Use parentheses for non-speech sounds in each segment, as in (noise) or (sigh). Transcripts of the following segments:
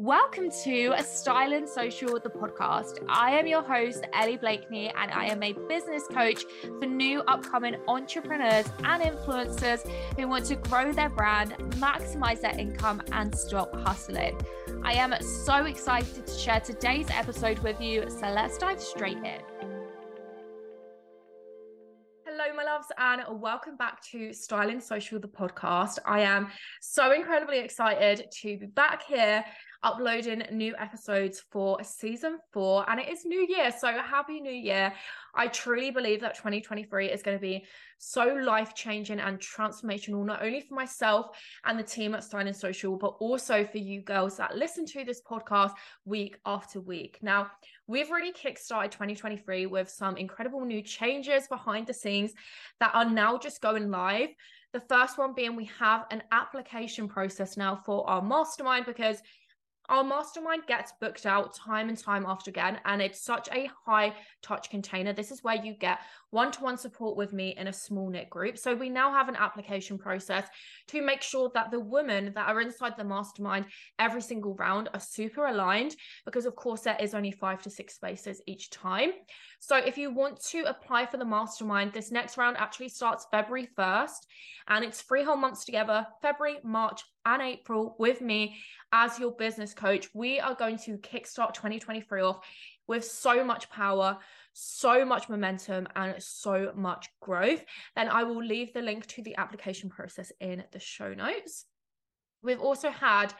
Welcome to Styling Social, the podcast. I am your host, Ellie Blakeney, and I am a business coach for new upcoming entrepreneurs and influencers who want to grow their brand, maximize their income, and stop hustling. I am so excited to share today's episode with you, so let's dive straight in. Hello, my loves, and welcome back to Styling Social, the podcast. I am so incredibly excited to be back here uploading new episodes for season four, and it is New Year. So, happy New Year. I truly believe that 2023 is going to be so life changing and transformational, not only for myself and the team at Styling Social, but also for you girls that listen to this podcast week after week. Now, we've really kickstarted 2023 with some incredible new changes behind the scenes that are now just going live. The first one being we have an application process now for our mastermind because our mastermind gets booked out time and time after again, and it's such a high touch container. This is where you get one to one support with me in a small knit group. So, we now have an application process to make sure that the women that are inside the mastermind every single round are super aligned because, of course, there is only five to six spaces each time. So, if you want to apply for the mastermind, this next round actually starts February 1st and it's three whole months together February, March, and April with me as your business coach. We are going to kickstart 2023 off with so much power, so much momentum, and so much growth. Then I will leave the link to the application process in the show notes. We've also had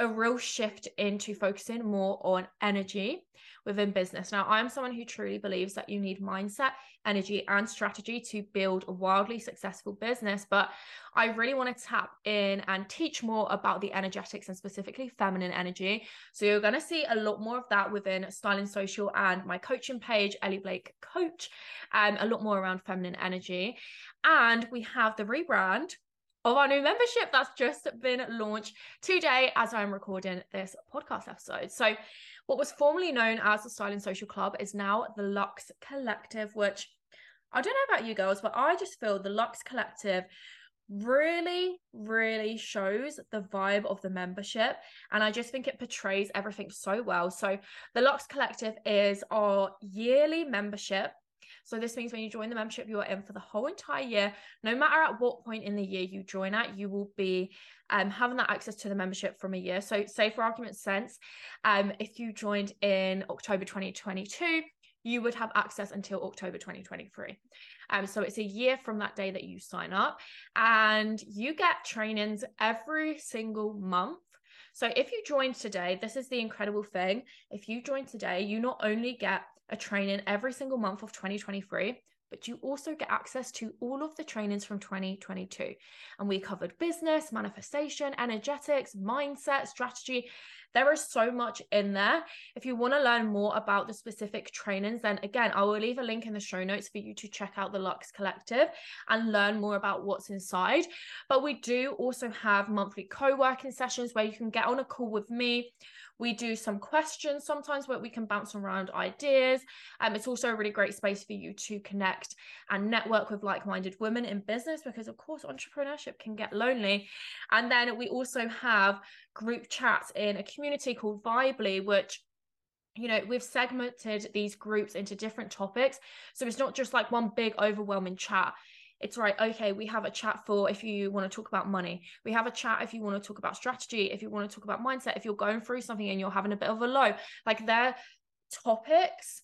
a real shift into focusing more on energy within business. Now, I'm someone who truly believes that you need mindset, energy, and strategy to build a wildly successful business. But I really want to tap in and teach more about the energetics and specifically feminine energy. So you're going to see a lot more of that within Styling Social and my coaching page, Ellie Blake Coach, um, a lot more around feminine energy. And we have the rebrand of our new membership that's just been launched today as I'm recording this podcast episode. So, what was formerly known as the Styling Social Club is now the Lux Collective, which I don't know about you girls, but I just feel the Lux Collective really, really shows the vibe of the membership. And I just think it portrays everything so well. So, the Lux Collective is our yearly membership so this means when you join the membership, you are in for the whole entire year. No matter at what point in the year you join at, you will be um, having that access to the membership from a year. So say for argument's sense, um, if you joined in October 2022, you would have access until October 2023. Um, so it's a year from that day that you sign up, and you get trainings every single month. So if you join today, this is the incredible thing. If you join today, you not only get a training every single month of 2023 but you also get access to all of the trainings from 2022. And we covered business, manifestation, energetics, mindset, strategy. There is so much in there. If you want to learn more about the specific trainings, then again, I will leave a link in the show notes for you to check out the Lux Collective and learn more about what's inside. But we do also have monthly co working sessions where you can get on a call with me we do some questions sometimes where we can bounce around ideas. Um, it's also a really great space for you to connect and network with like minded women in business because, of course, entrepreneurship can get lonely. And then we also have group chats in a community called Vibely, which you know, we've segmented these groups into different topics. So it's not just like one big overwhelming chat it's right okay we have a chat for if you want to talk about money. We have a chat if you want to talk about strategy if you want to talk about mindset if you're going through something and you're having a bit of a low. Like they're topics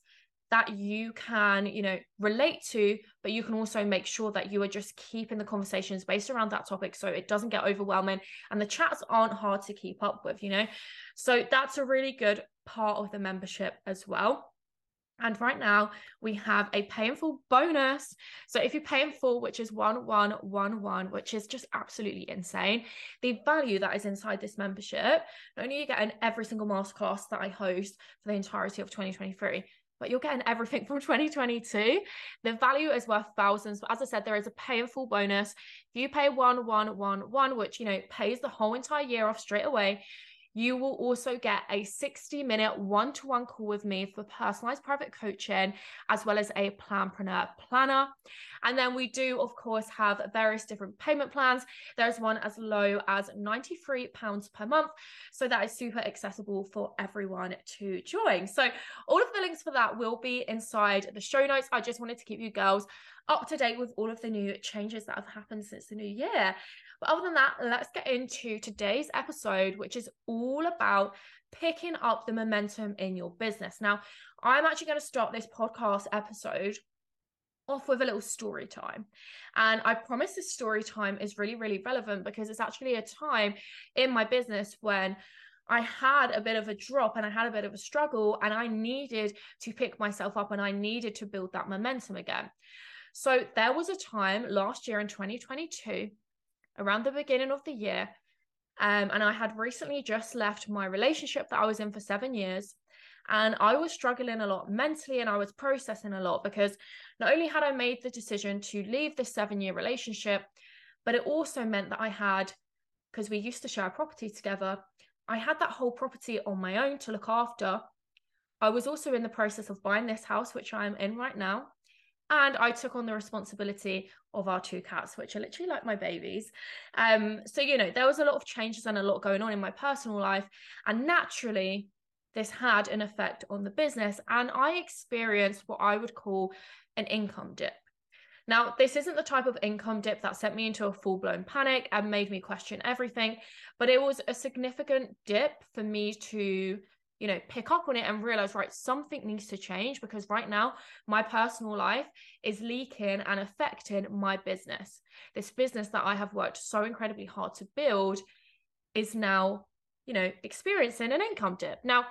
that you can you know relate to but you can also make sure that you are just keeping the conversations based around that topic so it doesn't get overwhelming and the chats aren't hard to keep up with you know? So that's a really good part of the membership as well and right now we have a pay in full bonus. So if you pay in full, which is 1111, which is just absolutely insane, the value that is inside this membership, not only are you getting every single masterclass that I host for the entirety of 2023, but you're getting everything from (laughs) 2022. The value is worth thousands. But as I said, there is a pay in full bonus. If you pay 1111, which you know pays the whole entire year off straight away, you will also get a 60 minute one to one call with me for personalized private coaching, as well as a planpreneur planner. And then we do, of course, have various different payment plans. There's one as low as £93 per month. So that is super accessible for everyone to join. So all of the links for that will be inside the show notes. I just wanted to keep you girls up to date with all of the new changes that have happened since the new year. But other than that, let's get into today's episode, which is all about picking up the momentum in your business. Now, I'm actually going to start this podcast episode off with a little story time. And I promise this story time is really, really relevant because it's actually a time in my business when I had a bit of a drop and I had a bit of a struggle and I needed to pick myself up and I needed to build that momentum again. So there was a time last year in 2022, around the beginning of the year, um, and I had recently just left my relationship that I was in for seven years. And I was struggling a lot mentally and I was processing a lot because not only had I made the decision to leave this seven year relationship, but it also meant that I had, because we used to share property together, I had that whole property on my own to look after. I was also in the process of buying this house, which I am in right now. And I took on the responsibility of our two cats, which are literally like my babies. Um, so, you know, there was a lot of changes and a lot going on in my personal life. And naturally, this had an effect on the business. And I experienced what I would call an income dip. Now, this isn't the type of income dip that sent me into a full blown panic and made me question everything, but it was a significant dip for me to you know, pick up on it and realize, right, something needs to change because right now my personal life is leaking and affecting my business. This business that I have worked so incredibly hard to build is now, you know, experiencing an income dip. Now,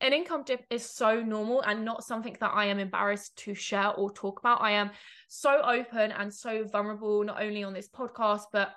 an income dip is so normal and not something that I am embarrassed to share or talk about. I am so open and so vulnerable, not only on this podcast, but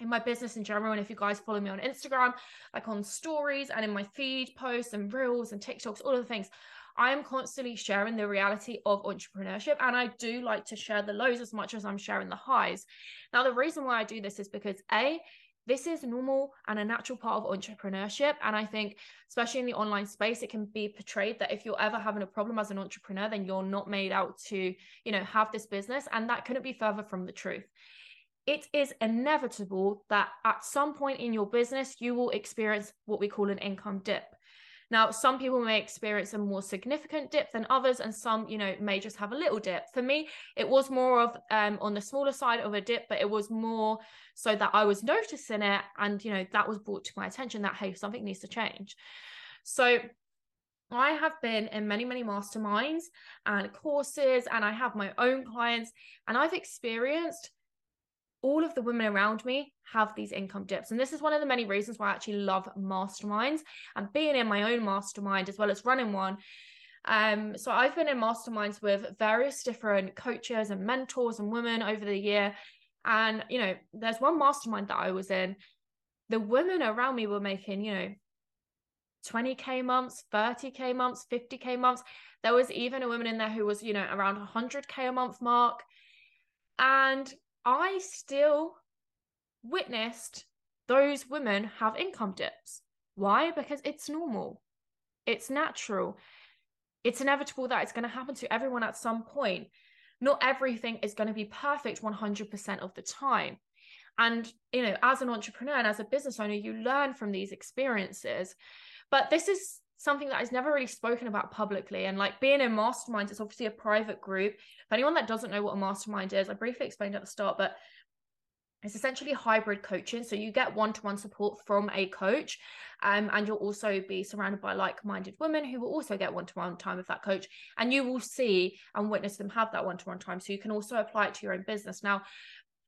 in my business in general. And if you guys follow me on Instagram, like on stories and in my feed posts and reels and TikToks, all of the things, I am constantly sharing the reality of entrepreneurship. And I do like to share the lows as much as I'm sharing the highs. Now, the reason why I do this is because A, this is normal and a natural part of entrepreneurship. And I think, especially in the online space, it can be portrayed that if you're ever having a problem as an entrepreneur, then you're not made out to, you know, have this business. And that couldn't be further from the truth it is inevitable that at some point in your business, you will experience what we call an income dip. Now, some people may experience a more significant dip than others, and some, you know, may just have a little dip. For me, it was more of um, on the smaller side of a dip, but it was more so that I was noticing it, and you know, that was brought to my attention that hey, something needs to change. So I have been in many, many masterminds and courses, and I have my own clients, and I've experienced all of the women around me have these income dips. And this is one of the many reasons why I actually love masterminds and being in my own mastermind as well as running one. Um, so I've been in masterminds with various different coaches and mentors and women over the year. And, you know, there's one mastermind that I was in. The women around me were making, you know, 20k months, 30k months, 50k months. There was even a woman in there who was, you know, around 100k a month mark. And I still witnessed those women have income dips. Why? Because it's normal, it's natural, it's inevitable that it's going to happen to everyone at some point. Not everything is going to be perfect 100% of the time. And, you know, as an entrepreneur and as a business owner, you learn from these experiences. But this is something that is never really spoken about publicly. And like being in masterminds, it's obviously a private group. For anyone that doesn't know what a mastermind is, I briefly explained at the start, but it's essentially hybrid coaching. So you get one to one support from a coach, um, and you'll also be surrounded by like minded women who will also get one to one time with that coach. And you will see and witness them have that one to one time. So you can also apply it to your own business. Now,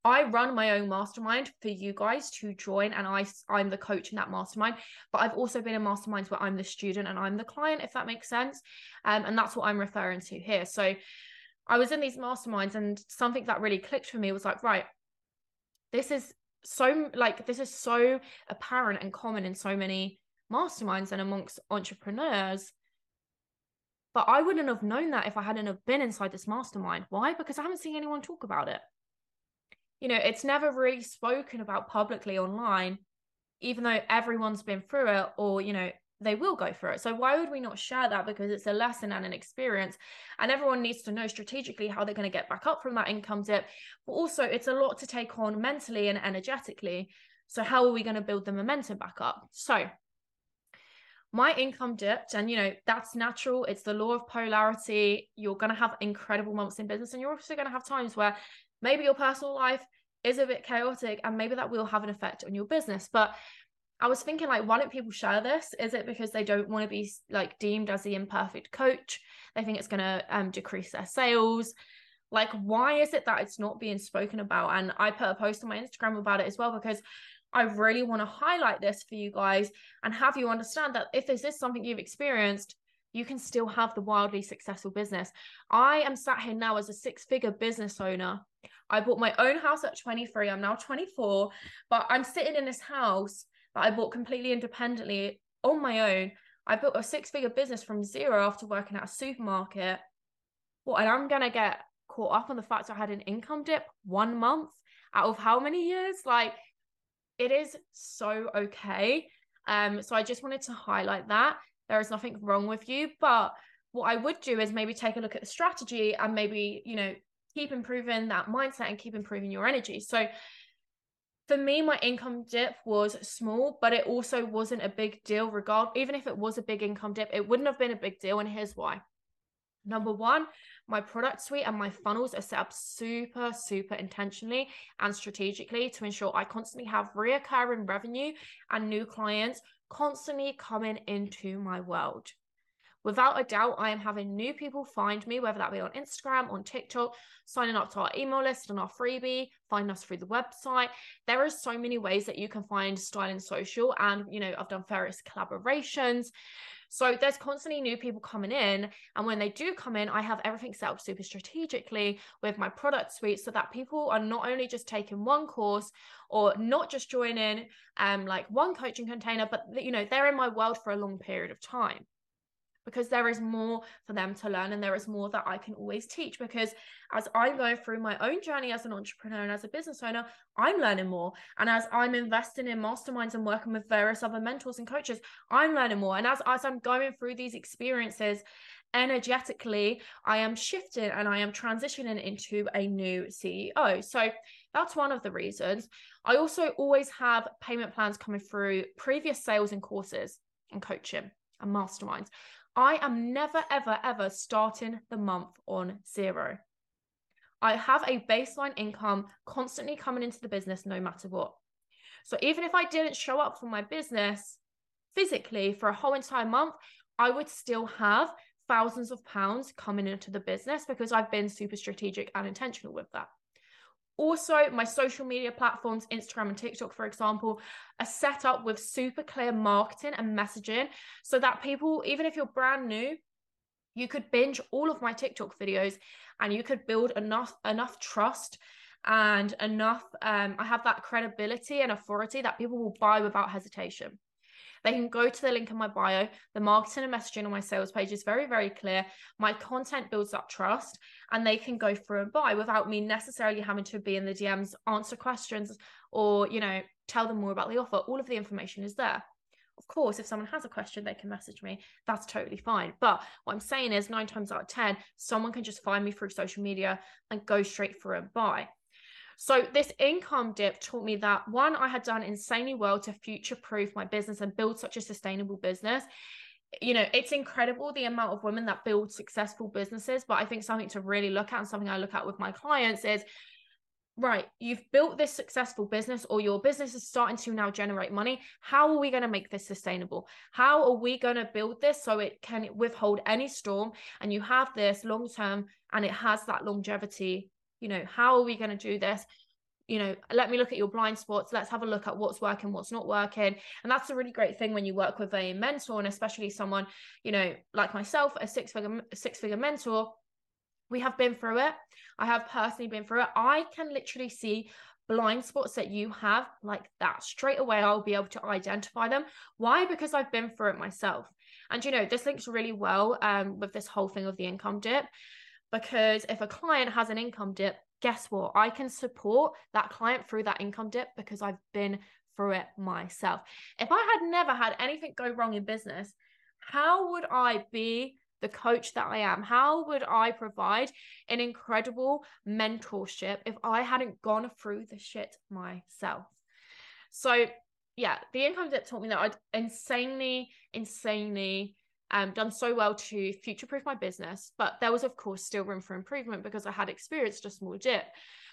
I run my own mastermind for you guys to join, and I I'm the coach in that mastermind. But I've also been in masterminds where I'm the student and I'm the client, if that makes sense. Um, and that's what I'm referring to here. So I was in these masterminds, and something that really clicked for me was like, right, this is so like this is so apparent and common in so many masterminds and amongst entrepreneurs but I wouldn't have known that if I hadn't have been inside this mastermind. Why? Because I haven't seen anyone talk about it you know, it's never really spoken about publicly online even though everyone's been through it or, you know, they will go through it. So why would we not share that? Because it's a lesson and an experience. And everyone needs to know strategically how they're going to get back up from that income dip. But also it's a lot to take on mentally and energetically. So how are we going to build the momentum back up? So my income dipped and you know that's natural it's the law of polarity you're going to have incredible months in business and you're also going to have times where maybe your personal life is a bit chaotic and maybe that will have an effect on your business but I was thinking like why don't people share this? Is it because they don't want to be like deemed as the imperfect coach? They think it's going to um, decrease their sales. Like why is it that it's not being spoken about? And I put a post on my Instagram about it as well because I really want to highlight this for you guys and have you understand that if this is something you've experienced, you can still have the wildly successful business. I am sat here now as a six figure business owner. I bought my own house at 23. I'm now 24, but I'm sitting in this house that I bought completely independently on my own. I built a six figure business from zero after working at a supermarket. Well, and I'm going to get caught up on the fact that I had an income dip one month out of how many years? Like, it is so okay. Um, so I just wanted to highlight that there is nothing wrong with you, but what I would do is maybe take a look at the strategy and maybe, you know, keep improving that mindset and keep improving your energy. So for me, my income dip was small, but it also wasn't a big deal. Regard, even if it was a big income dip, it wouldn't have been a big deal. And here's why. Number one, my product suite and my funnels are set up super, super intentionally and strategically to ensure I constantly have reoccurring revenue and new clients constantly coming into my world. Without a doubt, I am having new people find me, whether that be on Instagram, on TikTok, signing up to our email list and our freebie, find us through the website. There are so many ways that you can find Styling Social. And, you know, I've done various collaborations. So there's constantly new people coming in. And when they do come in, I have everything set up super strategically with my product suite so that people are not only just taking one course or not just joining um like one coaching container, but you know, they're in my world for a long period of time because there is more for them to learn and there is more that I can always teach because as I'm going through my own journey as an entrepreneur and as a business owner I'm learning more. And as I'm investing in masterminds and working with various other mentors and coaches I'm learning more. And as as I'm going through these experiences energetically I am shifting and I am transitioning into a new CEO so that's one of the reasons. I also always have payment plans coming through previous sales and courses and coaching and masterminds I am never, ever, ever starting the month on zero. I have a baseline income constantly coming into the business no matter what. So even if I didn't show up for my business physically for a whole entire month, I would still have thousands of pounds coming into the business because I've been super strategic and intentional with that. Also, my social media platforms, Instagram and TikTok, for example, are set up with super clear marketing and messaging so that people, even if you're brand new, you could binge all of my TikTok videos and you could build enough enough trust and enough um, I have that credibility and authority that people will buy without hesitation. They can go to the link in my bio. The marketing and messaging on my sales page is very, very clear. My content builds up trust and they can go through and buy without me necessarily having to be in the DMs, answer questions, or, you know, tell them more about the offer. All of the information is there. Of course, if someone has a question, they can message me. That's totally fine. But what I'm saying is, nine times out of 10, someone can just find me through social media and go straight through and buy. So this income dip taught me that one, I had done insanely well to future proof my business and build such a sustainable business. You know, it's incredible the amount of women that build successful businesses. But I think something to really look at and something I look at with my clients is right, you've built this successful business or your business is starting to now generate money. How are we going to make this sustainable? How are we going to build this so it can withhold any storm and you have this long term and it has that longevity you know how are we going to do this? You know let me look at your blind spots. Let's have a look at what's working what's not working. And that's a really great thing when you work with a mentor and especially someone you know like myself a six figure six figure mentor. We have been through it. I have personally been through it. I can literally see blind spots that you have like that. Straight away i'll be able to identify them. Why? Because i've been through it myself. And you know this links really well um, with this whole thing of the income dip because if a client has an income dip, guess what? I can support that client through that income dip because I've been through it myself. If I had never had anything go wrong in business, how would I be the coach that I am? How would I provide an incredible mentorship if I hadn't gone through the shit myself? So, yeah, the income dip taught me that I'd insanely, insanely um, done so well to future proof my business. But there was, of course, still room for improvement because I had experienced a small dip,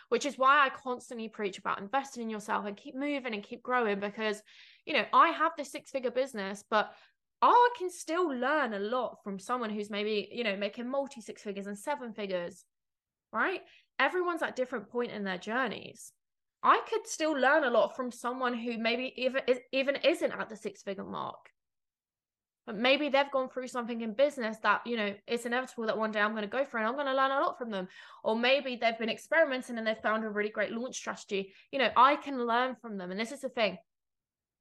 which is why I constantly preach about investing in yourself and keep moving and keep growing because, you know, I have this six figure business, but I can still learn a lot from someone who's maybe, you know, making multi six figures and seven figures, right? Everyone's at different point in their journeys. I could still learn a lot from someone who maybe even even isn't at the six figure mark. But maybe they've gone through something in business that, you know, it's inevitable that one day I'm going to go for and I'm going to learn a lot from them. Or maybe they've been experimenting and they've found a really great launch strategy. You know, I can learn from them. And this is the thing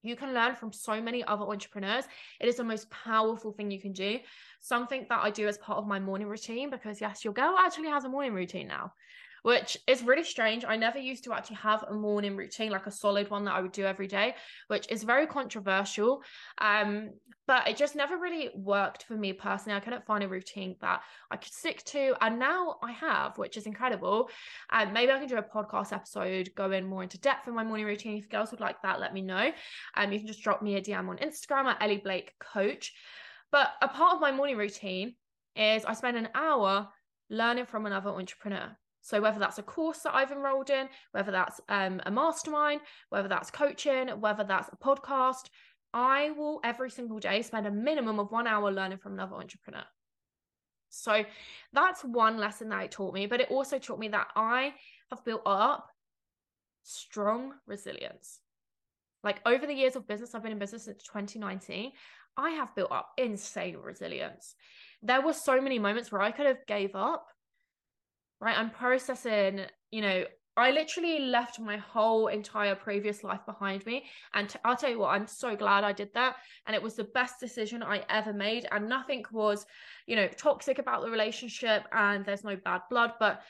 you can learn from so many other entrepreneurs. It is the most powerful thing you can do. Something that I do as part of my morning routine, because yes, your girl actually has a morning routine now which is really strange. I never used to actually have a morning routine, like a solid one that I would do every day, which is very controversial. Um, but it just never really worked for me personally. I couldn't find a routine that I could stick to. And now I have, which is incredible. And um, maybe I can do a podcast episode, go in more into depth in my morning routine. If girls would like that, let me know. Um, you can just drop me a DM on Instagram at Ellie Blake Coach. But a part of my morning routine is I spend an hour learning from another entrepreneur. So whether that's a course that I've enrolled in, whether that's um, a mastermind, whether that's coaching, whether that's a podcast, I will every single day spend a minimum of one hour learning from another entrepreneur. So that's one lesson that it taught me, but it also taught me that I have built up strong resilience. Like over the years of business, I've been in business since 2019. I have built up insane resilience. There were so many moments where I could have gave up right? I'm processing, you know, I literally left my whole entire previous life behind me. And I'll tell you what, I'm so glad I did that. And it was the best decision I ever made. And nothing was, you know, toxic about the relationship and there's no bad blood. But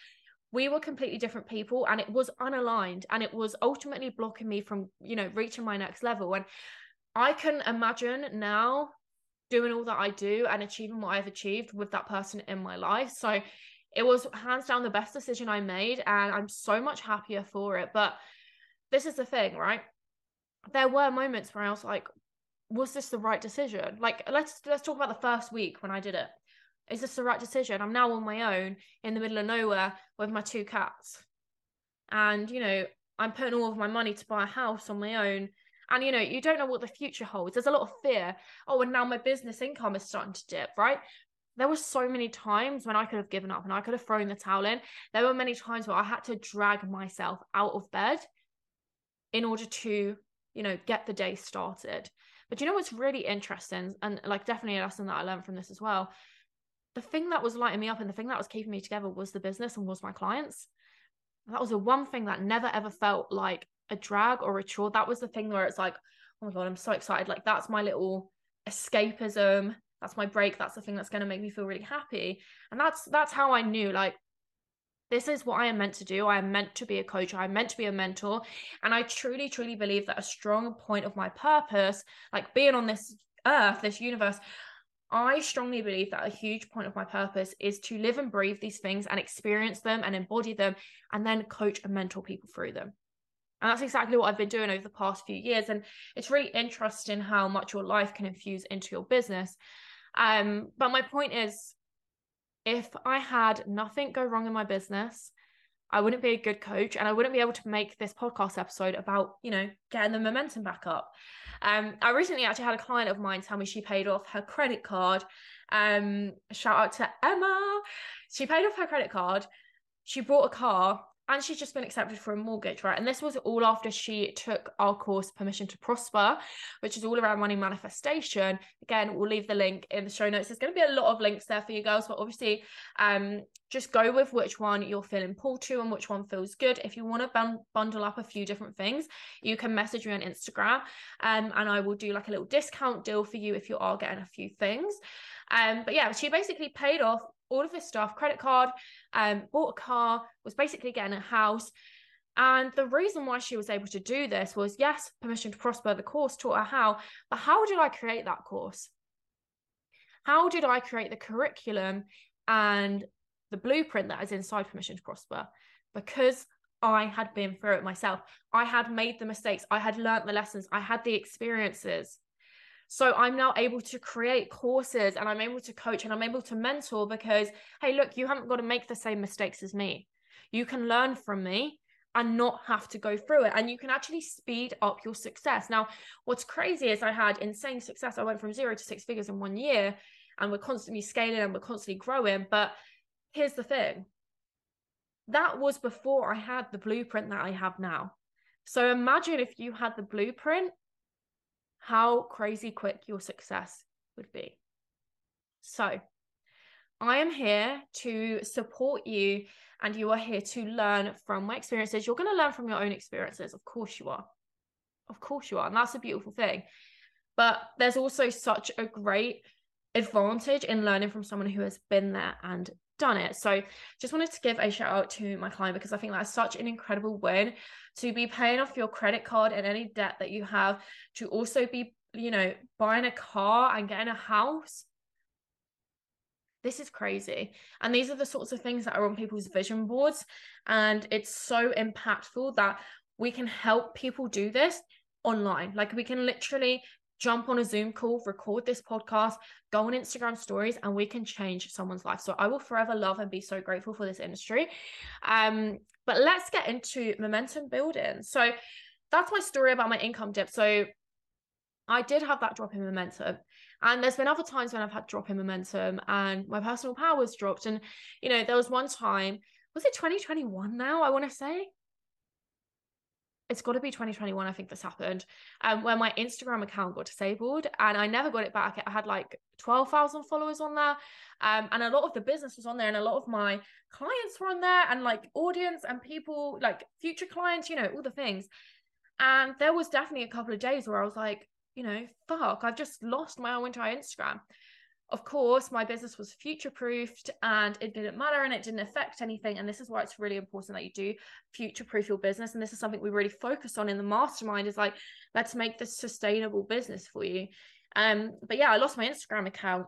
we were completely different people and it was unaligned and it was ultimately blocking me from, you know, reaching my next level. And I can imagine now doing all that I do and achieving what I've achieved with that person in my life. So it was hands down the best decision I made, and I'm so much happier for it. But this is the thing, right? There were moments where I was like, was this the right decision? Like, let's let's talk about the first week when I did it. Is this the right decision? I'm now on my own in the middle of nowhere with my two cats. And, you know, I'm putting all of my money to buy a house on my own. And you know, you don't know what the future holds. There's a lot of fear. Oh, and now my business income is starting to dip, right? There were so many times when I could have given up and I could have thrown the towel in. There were many times where I had to drag myself out of bed in order to, you know, get the day started. But you know what's really interesting and like definitely a lesson that I learned from this as well. The thing that was lighting me up and the thing that was keeping me together was the business and was my clients. That was the one thing that never ever felt like a drag or a chore. That was the thing where it's like, oh my god, I'm so excited. Like that's my little escapism that's my break that's the thing that's going to make me feel really happy and that's that's how i knew like this is what i am meant to do i am meant to be a coach i'm meant to be a mentor and i truly truly believe that a strong point of my purpose like being on this earth this universe I strongly believe that a huge point of my purpose is to live and breathe these things and experience them and embody them and then coach and mentor people through them. And that's exactly what I've been doing over the past few years. And it's really interesting how much your life can infuse into your business. Um, but my point is, if I had nothing go wrong in my business, I wouldn't be a good coach and I wouldn't be able to make this podcast episode about, you know, getting the momentum back up. Um, I recently actually had a client of mine tell me she paid off her credit card. Um, shout out to Emma. She paid off her credit card. She bought a car and she's just been accepted for a mortgage, right? And this was all after she took our course Permission to Prosper, which is all around money manifestation. Again, we'll leave the link in the show notes. There's going to be a lot of links there for you girls, but obviously, um, just go with which one you're feeling pulled to and which one feels good. If you want to bun- bundle up a few different things, you can message me on Instagram, um, and I will do like a little discount deal for you if you are getting a few things. Um, but yeah, she basically paid off all of this stuff, credit card, um, bought a car, was basically getting a house. And the reason why she was able to do this was yes, Permission to Prosper, the course taught her how, but how did I create that course? How did I create the curriculum and the blueprint that is inside Permission to Prosper? Because I had been through it myself. I had made the mistakes. I had learned the lessons. I had the experiences. So I'm now able to create courses and I'm able to coach and I'm able to mentor because, hey, look, you haven't got to make the same mistakes as me. You can learn from me and not have to go through it. And you can actually speed up your success. Now, what's crazy is I had insane success. I went from zero to six figures in one year and we're constantly scaling and we're constantly growing. But here's the thing that was before I had the blueprint that I have now. So imagine if you had the blueprint, how crazy quick your success would be. So I am here to support you, and you are here to learn from my experiences. You're going to learn from your own experiences. Of course, you are. Of course, you are. And that's a beautiful thing. But there's also such a great advantage in learning from someone who has been there and done it. So just wanted to give a shout out to my client because I think that's such an incredible win to be paying off your credit card and any debt that you have, to also be, you know, buying a car and getting a house. This is crazy. And these are the sorts of things that are on people's vision boards. And it's so impactful that we can help people do this online. Like we can literally jump on a Zoom call, record this podcast, go on Instagram stories, and we can change someone's life. So I will forever love and be so grateful for this industry. Um, but let's get into momentum building. So that's my story about my income dip. So I did have that drop in momentum. And there's been other times when I've had drop in momentum and my personal power was dropped. And, you know, there was one time, was it 2021 now? I want to say it's got to be 2021 i think this happened um when my instagram account got disabled and i never got it back. I had like 12,000 followers on there um and a lot of the business was on there and a lot of my clients were on there and like audience and people like future clients you know all the things. And there was definitely a couple of days where i was like you know fuck i've just lost my own entire instagram of course, my business was future proofed and it didn't matter and it didn't affect anything. And this is why it's really important that you do future proof your business. And this is something we really focus on in the mastermind is like, let's make this sustainable business for you. Um, but yeah, I lost my Instagram account.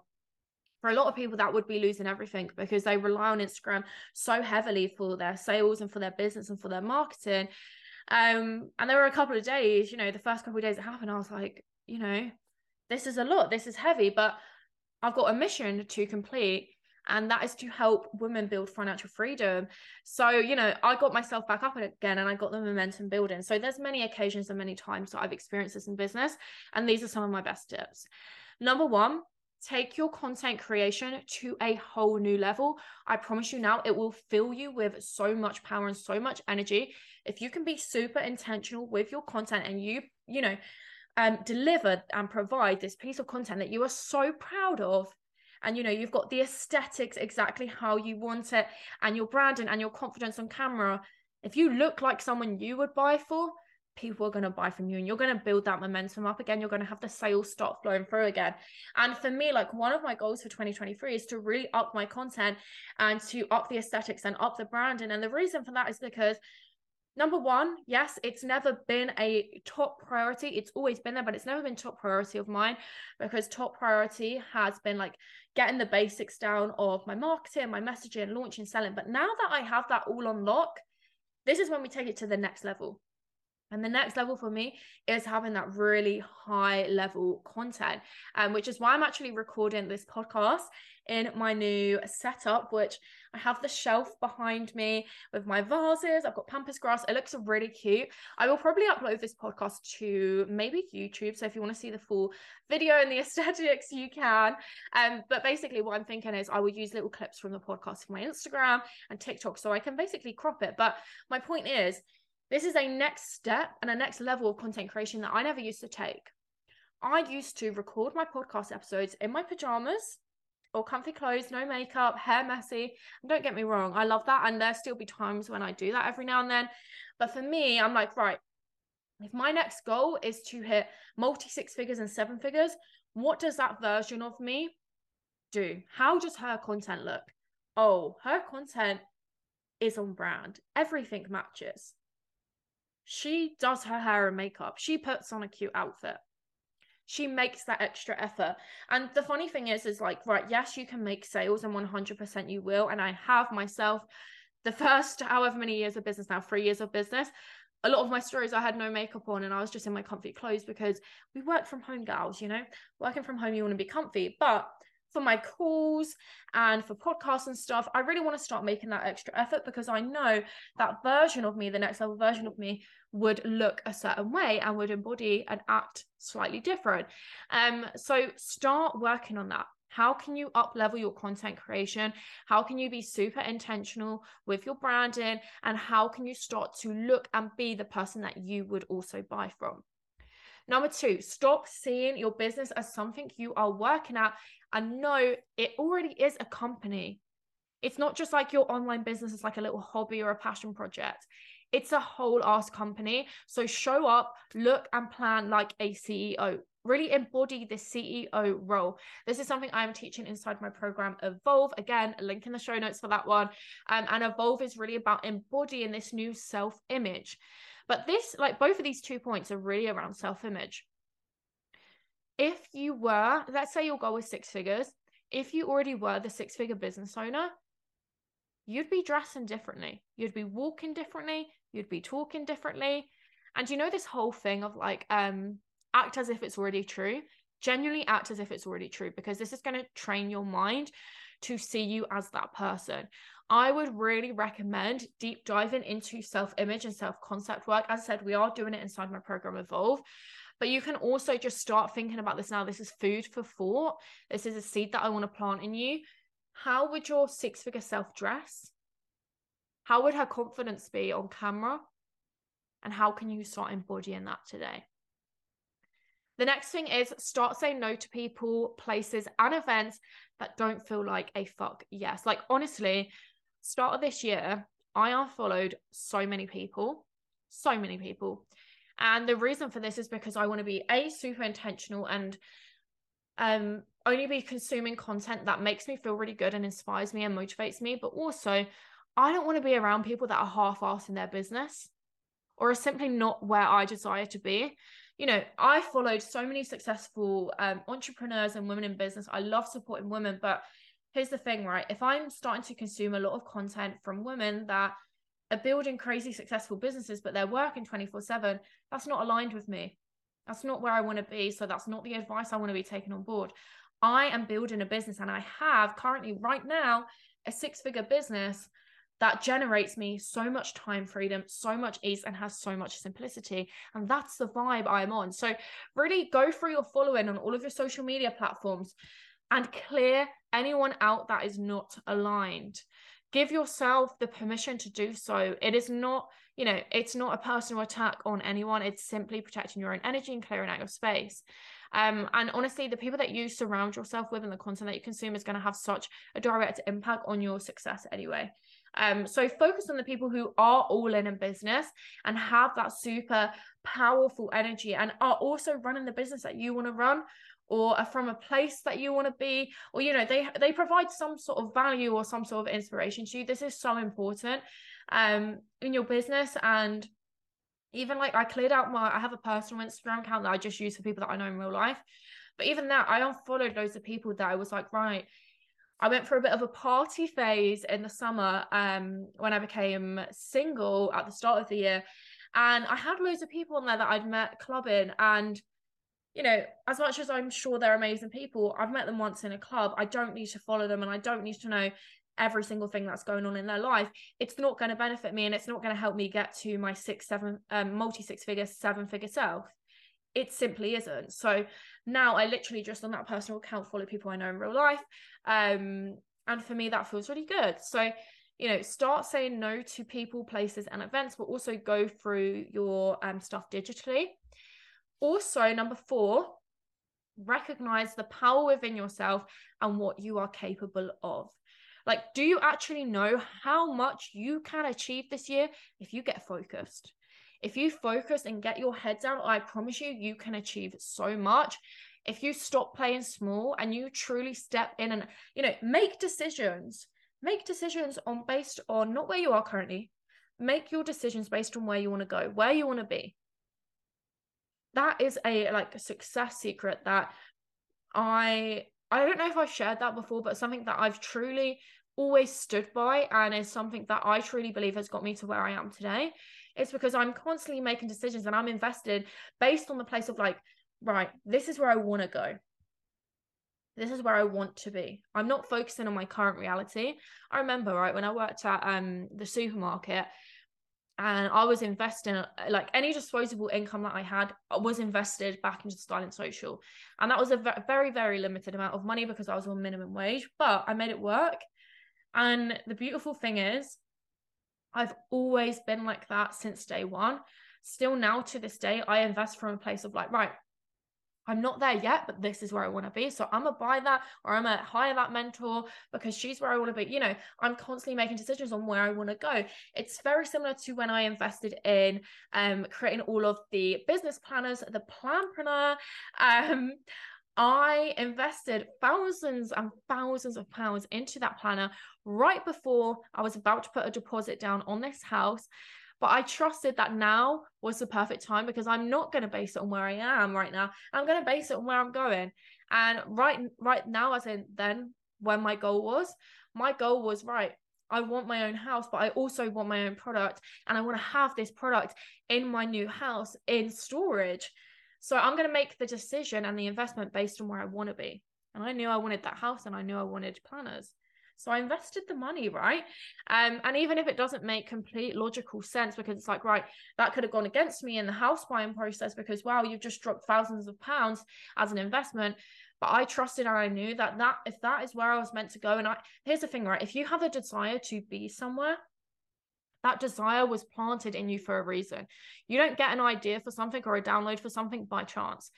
For a lot of people, that would be losing everything because they rely on Instagram so heavily for their sales and for their business and for their marketing. Um, and there were a couple of days, you know, the first couple of days it happened, I was like, you know, this is a lot, this is heavy, but I've got a mission to complete and that is to help women build financial freedom. So you know i got myself back up again and i got the momentum building. So there's many occasions and many times that i've experienced this in business and these are some of my best tips. Number one take your content creation to a whole new level. I promise you now it will fill you with so much power and so much energy. If you can be super intentional with your content and you you know um, deliver and provide this piece of content that you are so proud of. And you know you've got the aesthetics exactly how you want it and your branding and your confidence on camera. If you look like someone you would buy for people are going to buy from you and you're going to build that momentum up again. You're going to have the sales start flowing through again. And for me like one of my goals for 2023 is to really up my content and to up the aesthetics and up the branding. And the reason for that is because number one, yes, it's never been a top priority. It's always been there, but it's never been top priority of mine because top priority has been like getting the basics down of my marketing, my messaging, launching, selling. But now that I have that all on lock, this is when we take it to the next level. And the next level for me is having that really high level content, um, which is why I'm actually recording this podcast in my new setup, which I have the shelf behind me with my vases. I've got pampas grass. It looks really cute. I will probably upload this podcast to maybe YouTube. So if you want to see the full video and the (laughs) aesthetics, you can. Um, but basically, what I'm thinking is I will use little clips from the podcast for my Instagram and TikTok so I can basically crop it. But my point is, this is a next step and a next level of content creation that I never used to take. I used to record my podcast episodes in my pajamas or comfy clothes, no makeup, hair messy. And don't get me wrong, I love that. And there still be times when I do that every now and then. But for me, I'm like, right, if my next goal is to hit multi six figures and seven figures, what does that version of me do? How does her content look? Oh, her content is on brand. Everything matches She does her hair and makeup. She puts on a cute outfit. She makes that extra effort. And the funny thing is, is like, right, yes, you can make sales and 100% you will. And I have myself the first however many years of business now, three years of business. A lot of my stories, I had no makeup on and I was just in my comfy clothes because we work from home, girls, you know, working from home, you want to be comfy. But for my calls and for podcasts and stuff, I really want to start making that extra effort because I know that version of me, the next level version of me, would look a certain way and would embody and act slightly different. Um, so start working on that. How can you up level your content creation? How can you be super intentional with your branding? And how can you start to look and be the person that you would also buy from? Number two, stop seeing your business as something you are working at and know it already is a company. It's not just like your online business is like a little hobby or a passion project. It's a whole ass company. So show up, look, and plan like a CEO. Really embody the CEO role. This is something I'm teaching inside my program, Evolve. Again, a link in the show notes for that one. Um, and Evolve is really about embodying this new self image. But this, like both of these two points, are really around self image if you were, let's say your goal was six figures, if you already were the six figure business owner, you'd be dressing differently. You'd be walking differently. You'd be talking differently. And you know, this whole thing of like, um, act as if it's already true, genuinely act as if it's already true, because this is going to train your mind to see you as that person. I would really recommend deep diving into self image and self concept work. As I said, we are doing it inside my program Evolve. But you can also just start thinking about this now. This is food for thought. This is a seed that I want to plant in you. How would your six figure self dress? How would her confidence be on camera? And how can you start embodying that today? The next thing is start saying no to people, places, and events that don't feel like a fuck yes. Like, honestly, start of this year, I unfollowed so many people, so many people and the reason for this is because I want to be a super intentional and um only be consuming content that makes me feel really good and inspires me and motivates me. But also, I don't want to be around people that are half-assed in their business or are simply not where I desire to be. You know, I followed so many successful um, entrepreneurs and women in business. I love supporting women, but here's the thing, right? If I'm starting to consume a lot of content from women that are building crazy successful businesses, but they're working 24 7, that's not aligned with me. That's not where I want to be. So that's not the advice I want to be taking on board. I am building a business and I have currently, right now, a six figure business that generates me so much time freedom, so much ease, and has so much simplicity. And that's the vibe I'm on. So, really go through your following on all of your social media platforms and clear anyone out that is not aligned. Give yourself the permission to do so. It is not you know it's not a personal attack on anyone. It's simply protecting your own energy and clearing out your space. Um, and honestly the people that you surround yourself with and the content that you consume is going to have such a direct impact on your success anyway um, so focus on the people who are all in a business and have that super powerful energy and are also running the business that you want to run or are from a place that you want to be or you know they they provide some sort of value or some sort of inspiration to you. This is so important um in your business. And even like I cleared out my I have a personal Instagram account that I just use for people that I know in real life. But even that I unfollowed loads of people that I was like right I went for a bit of a party phase in the summer um when I became single at the start of the year and I had loads of people on there that I'd met clubbing and you know, as much as I'm sure they're amazing people, I've met them once in a club. I don't need to follow them and I don't need to know every single thing that's going on in their life. It's not going to benefit me and it's not going to help me get to my six, seven, um, multi six figure, seven figure self. It simply isn't. So now I literally just on that personal account follow people I know in real life. Um, and for me, that feels really good. So, you know, start saying no to people, places, and events, but also go through your um, stuff digitally also, number four, recognize the power within yourself and what you are capable of. Like, do you actually know how much you can achieve this year if you get focused? If you focus and get your head down, I promise you, you can achieve so much. If you stop playing small and you truly step in and, you know, make decisions, make decisions on based on not where you are currently, make your decisions based on where you want to go, where you want to be. That is a like a success secret that I I don't know if I've shared that before, but something that I've truly always stood by and is something that I truly believe has got me to where I am today. It's because I'm constantly making decisions and I'm invested based on the place of like, right, this is where I want to go. This is where I want to be. I'm not focusing on my current reality. I remember, right, when I worked at um the supermarket, and I was investing uh, like any disposable income that I had uh, was invested back into Styling Social, and that was a very very limited amount of money because I was on minimum wage, but I made it work. And the beautiful thing is, I've always been like that since day one. Still now to this day, I invest from a place of like, right, I'm not there yet, but this is where I want to be. So I'm gonna buy that or I'm gonna hire that mentor because she's where I want to be. You know, I'm constantly making decisions on where I want to go. It's very similar to when I invested in um creating all of the business planners, the planpreneur. (laughs) Um I invested thousands and thousands of pounds into that planner right before I was about to put a deposit down on this house. But I trusted that now was the perfect time because I'm not going to base it on where I am right now. I'm going to base it on where I'm going. And right right now, as in then when my goal was, my goal was right. I want my own house, but I also want my own product. And I want to have this product in my new house in storage. So I'm going to make the decision and the investment based on where I want to be. And I knew I wanted that house and I knew I wanted planners. So I invested the money, right? Um, and even if it doesn't make complete logical sense, because it's like, right, that could have gone against me in the house buying process because wow, you've just dropped thousands of pounds as an investment. But I trusted and I knew that that if that is where I was meant to go, and I here's the thing, right? If you have a desire to be somewhere, that desire was planted in you for a reason. You don't get an idea for something or a download for something by chance.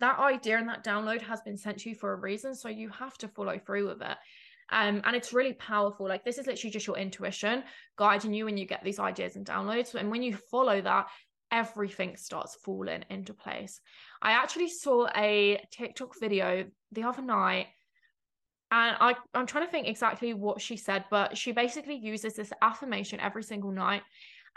That idea and that download has been sent to you for a reason. So you have to follow through with it. Um, and it's really powerful. Like this is literally just your intuition guiding you when you get these ideas and downloads. And when you follow that, everything starts falling into place. I actually saw a TikTok video the other night and I, I'm trying to think exactly what she said, but she basically uses this affirmation every single night.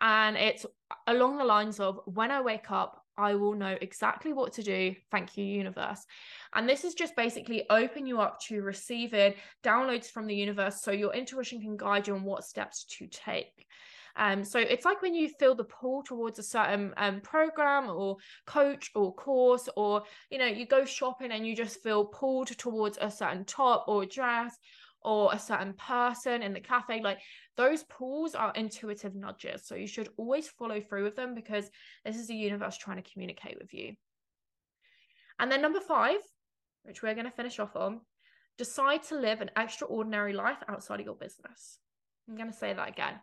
And it's along the lines of when I wake up, I will know exactly what to do. Thank you, universe. And this is just basically open you up to receiving downloads from the universe so your intuition can guide you on what steps to take. Um, so it's like when you feel the pull towards a certain um, program or coach or course, or you know, you go shopping and you just feel pulled towards a certain top or dress or a certain person in the cafe. Like those pulls are intuitive nudges. So you should always follow through with them because this is the universe trying to communicate with you. And then number five, which we're going to finish off on, decide to live an extraordinary life outside of your business. I'm going to say that again.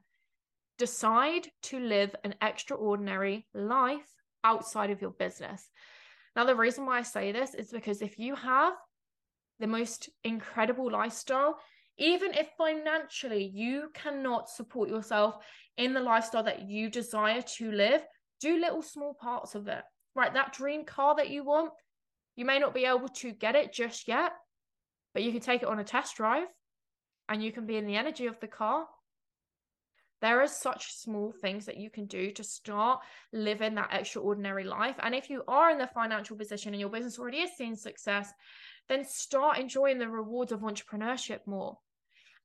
Decide to live an extraordinary life outside of your business. Now, the reason why I say this is because if you have the most incredible lifestyle, even if financially you cannot support yourself in the lifestyle that you desire to live, do little small parts of it. Right, that dream car that you want, you may not be able to get it just yet, but you can take it on a test drive and you can be in the energy of the car. There are such small things that you can do to start living that extraordinary life. And if you are in the financial position and your business already is seeing success, then start enjoying the rewards of entrepreneurship more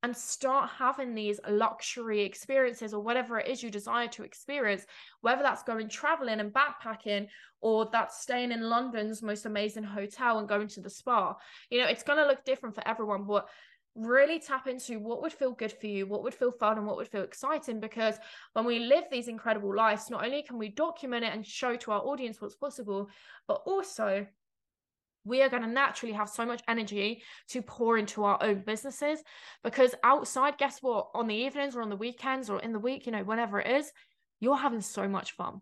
and start having these luxury experiences or whatever it is you desire to experience, whether that's going traveling and backpacking or that's staying in London's most amazing hotel and going to the spa. You know, it's going to look different for everyone, but really tap into what would feel good for you, what would feel fun, and what would feel exciting. Because when we live these incredible lives, not only can we document it and show to our audience what's possible, but also we are going to naturally have so much energy to pour into our own businesses because outside guess what? On the evenings or on the weekends or in the week you know whenever it is you're having so much fun.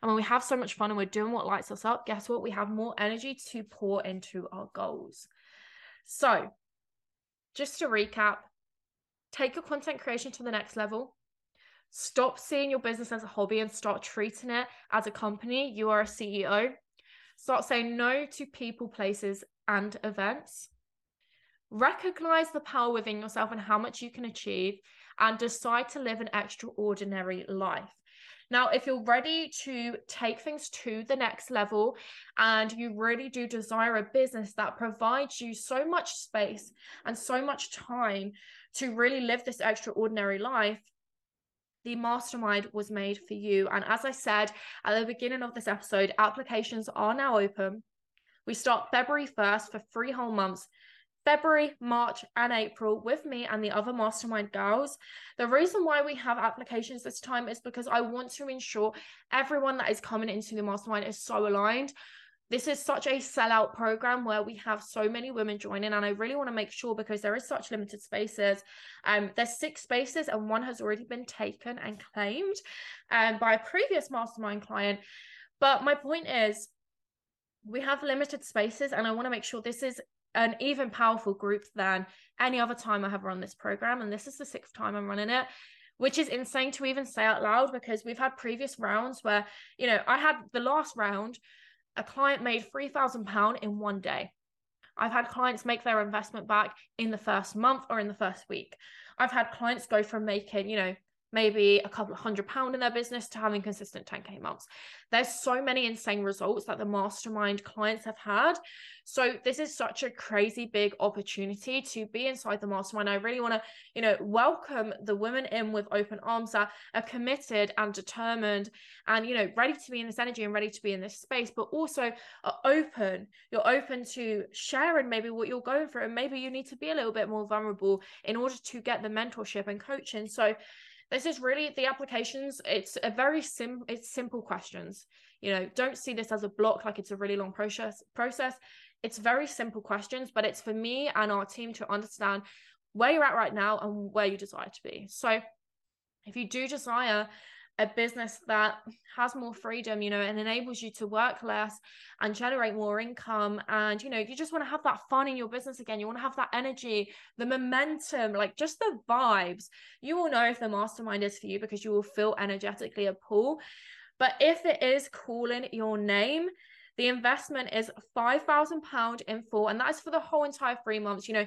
And when we have so much fun and we're doing what lights us up guess what? We have more energy to pour into our goals. So just to recap take your content creation to the next level stop seeing your business as a hobby and start treating it as a company you are a ceo Start saying no to people, places, and events. recognize the power within yourself and how much you can achieve, and decide to live an extraordinary life. Now, if you're ready to take things to the next level and you really do desire a business that provides you so much space and so much time to really live this extraordinary life, the mastermind was made for you. And as I said at the beginning of this episode, applications are now open. We start February 1st for three whole months. February, March, and April with me and the other mastermind girls. The reason why we have applications this time is because I want to ensure everyone that is coming into the mastermind is so aligned. This is such a sellout program where we have so many women joining, and I really want to make sure because there is such limited spaces. Um, there's six spaces, and one has already been taken and claimed um, by a previous mastermind client. But my point is, we have limited spaces, and I want to make sure this is an even powerful group than any other time I have run this program. And this is the sixth time I'm running it, which is insane to even say out loud because we've had previous rounds where, you know, I had the last round, a client made £3,000 in one day. I've had clients make their investment back in the first month or in the first week. I've had clients go from making, you know, maybe a couple of hundred pound in their business to having consistent 10k months. There's so many insane results that the mastermind clients have had. So this is such a crazy big opportunity to be inside the mastermind. I really want to you know welcome the women in with open arms that are committed and determined and you know ready to be in this energy and ready to be in this space but also are open. You're open to sharing maybe what you're going through and maybe you need to be a little bit more vulnerable in order to get the mentorship and coaching. So this is really the applications it's a very sim it's simple questions. You know don't see this as a block like it's a really long process process. It's very simple questions but it's for me and our team to understand where you're at right now and where you desire to be. So if you do desire a business that has more freedom, you know, and enables you to work less and generate more income. And, you know, you just want to have that fun in your business again. You want to have that energy, the momentum, like just the vibes. You will know if the mastermind is for you because you will feel energetically a pull. But if it is calling your name, the investment is £5,000 in full, and that is for the whole entire three months. You know,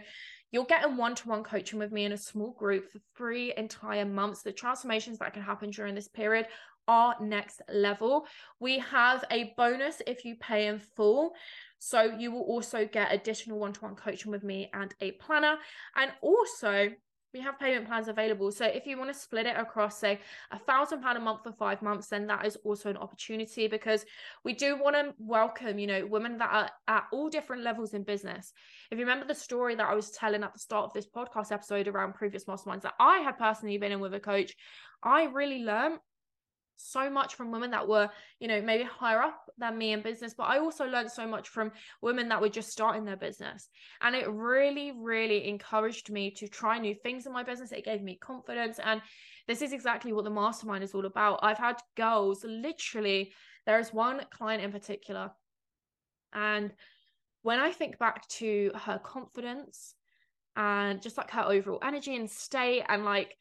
you're getting one to one coaching with me in a small group for three entire months. The transformations that can happen during this period are next level. We have a bonus if you pay in full. So you will also get additional one to one coaching with me and a planner. And also, we have payment plans available. So if you want to split it across, say, a thousand pound a month for five months, then that is also an opportunity because we do want to welcome, you know, women that are at all different levels in business. If you remember the story that I was telling at the start of this podcast episode around previous masterminds that I had personally been in with a coach, I really learned so much from women that were, you know, maybe higher up than me in business, but I also learned so much from women that were just starting their business. And it really, really encouraged me to try new things in my business. It gave me confidence. And this is exactly what the mastermind is all about. I've had girls literally, there is one client in particular. And when I think back to her confidence and just like her overall energy and state and like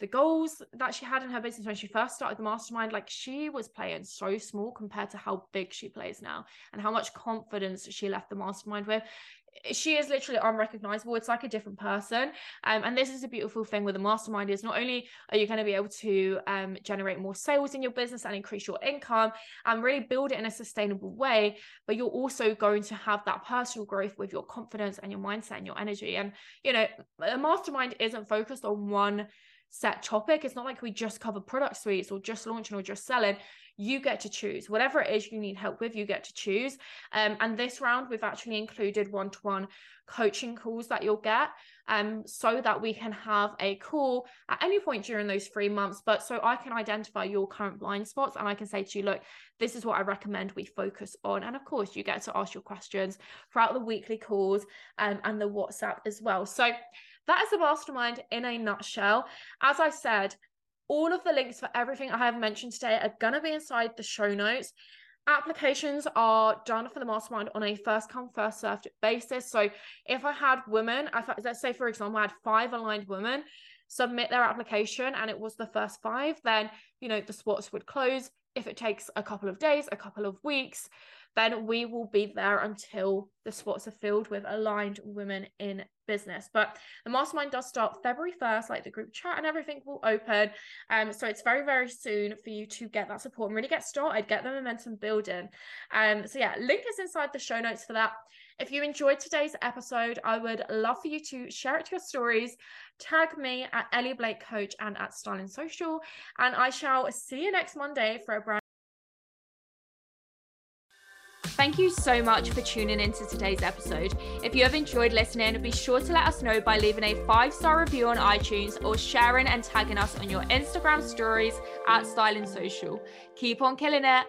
the goals that she had in her business when she first started the mastermind, like she was playing so small compared to how big she plays now and how much confidence she left the mastermind with. She is literally unrecognizable. It's like a different person. Um, and this is a beautiful thing with the mastermind is not only are you going to be able to um, generate more sales in your business and increase your income and really build it in a sustainable way, but you're also going to have that personal growth with your confidence and your mindset and your energy. And, you know, a mastermind isn't focused on one set topic. It's not like we just cover product suites or just launching or just selling. You get to choose whatever it is you need help with. You get to choose. Um, and this round, we've actually included one to one coaching calls that you'll get um, so that we can have a call at any point during those three months. But so I can identify your current blind spots and I can say to you, look, this is what I recommend we focus on. And of course, you get to ask your questions throughout the weekly calls um, and the WhatsApp as well. So that is the mastermind in a nutshell. As I said, all of the links for everything I have mentioned today are going to be inside the show notes. Applications are done for the mastermind on a first come, first served basis. So if I had women, let's say, for example, I had five aligned women submit their application and it was the first five, then, you know, the spots would close. If it takes a couple of days, a couple of weeks, then we will be there until the spots are filled with aligned women in business. But the mastermind does start February 1st, like the group chat and everything will open. Um, so it's very, very soon for you to get that support and really get started, get the momentum building. Um, so yeah, link is inside the show notes for that. If you enjoyed today's episode, I would love for you to share it to your stories, tag me at Ellie Blake Coach and at Styling Social, and I shall see you next Monday for a brand Thank you so much for tuning into today's episode. If you have enjoyed listening, be sure to let us know by leaving a five star review on iTunes or sharing and tagging us on your Instagram stories at Styling Social. Keep on killing it.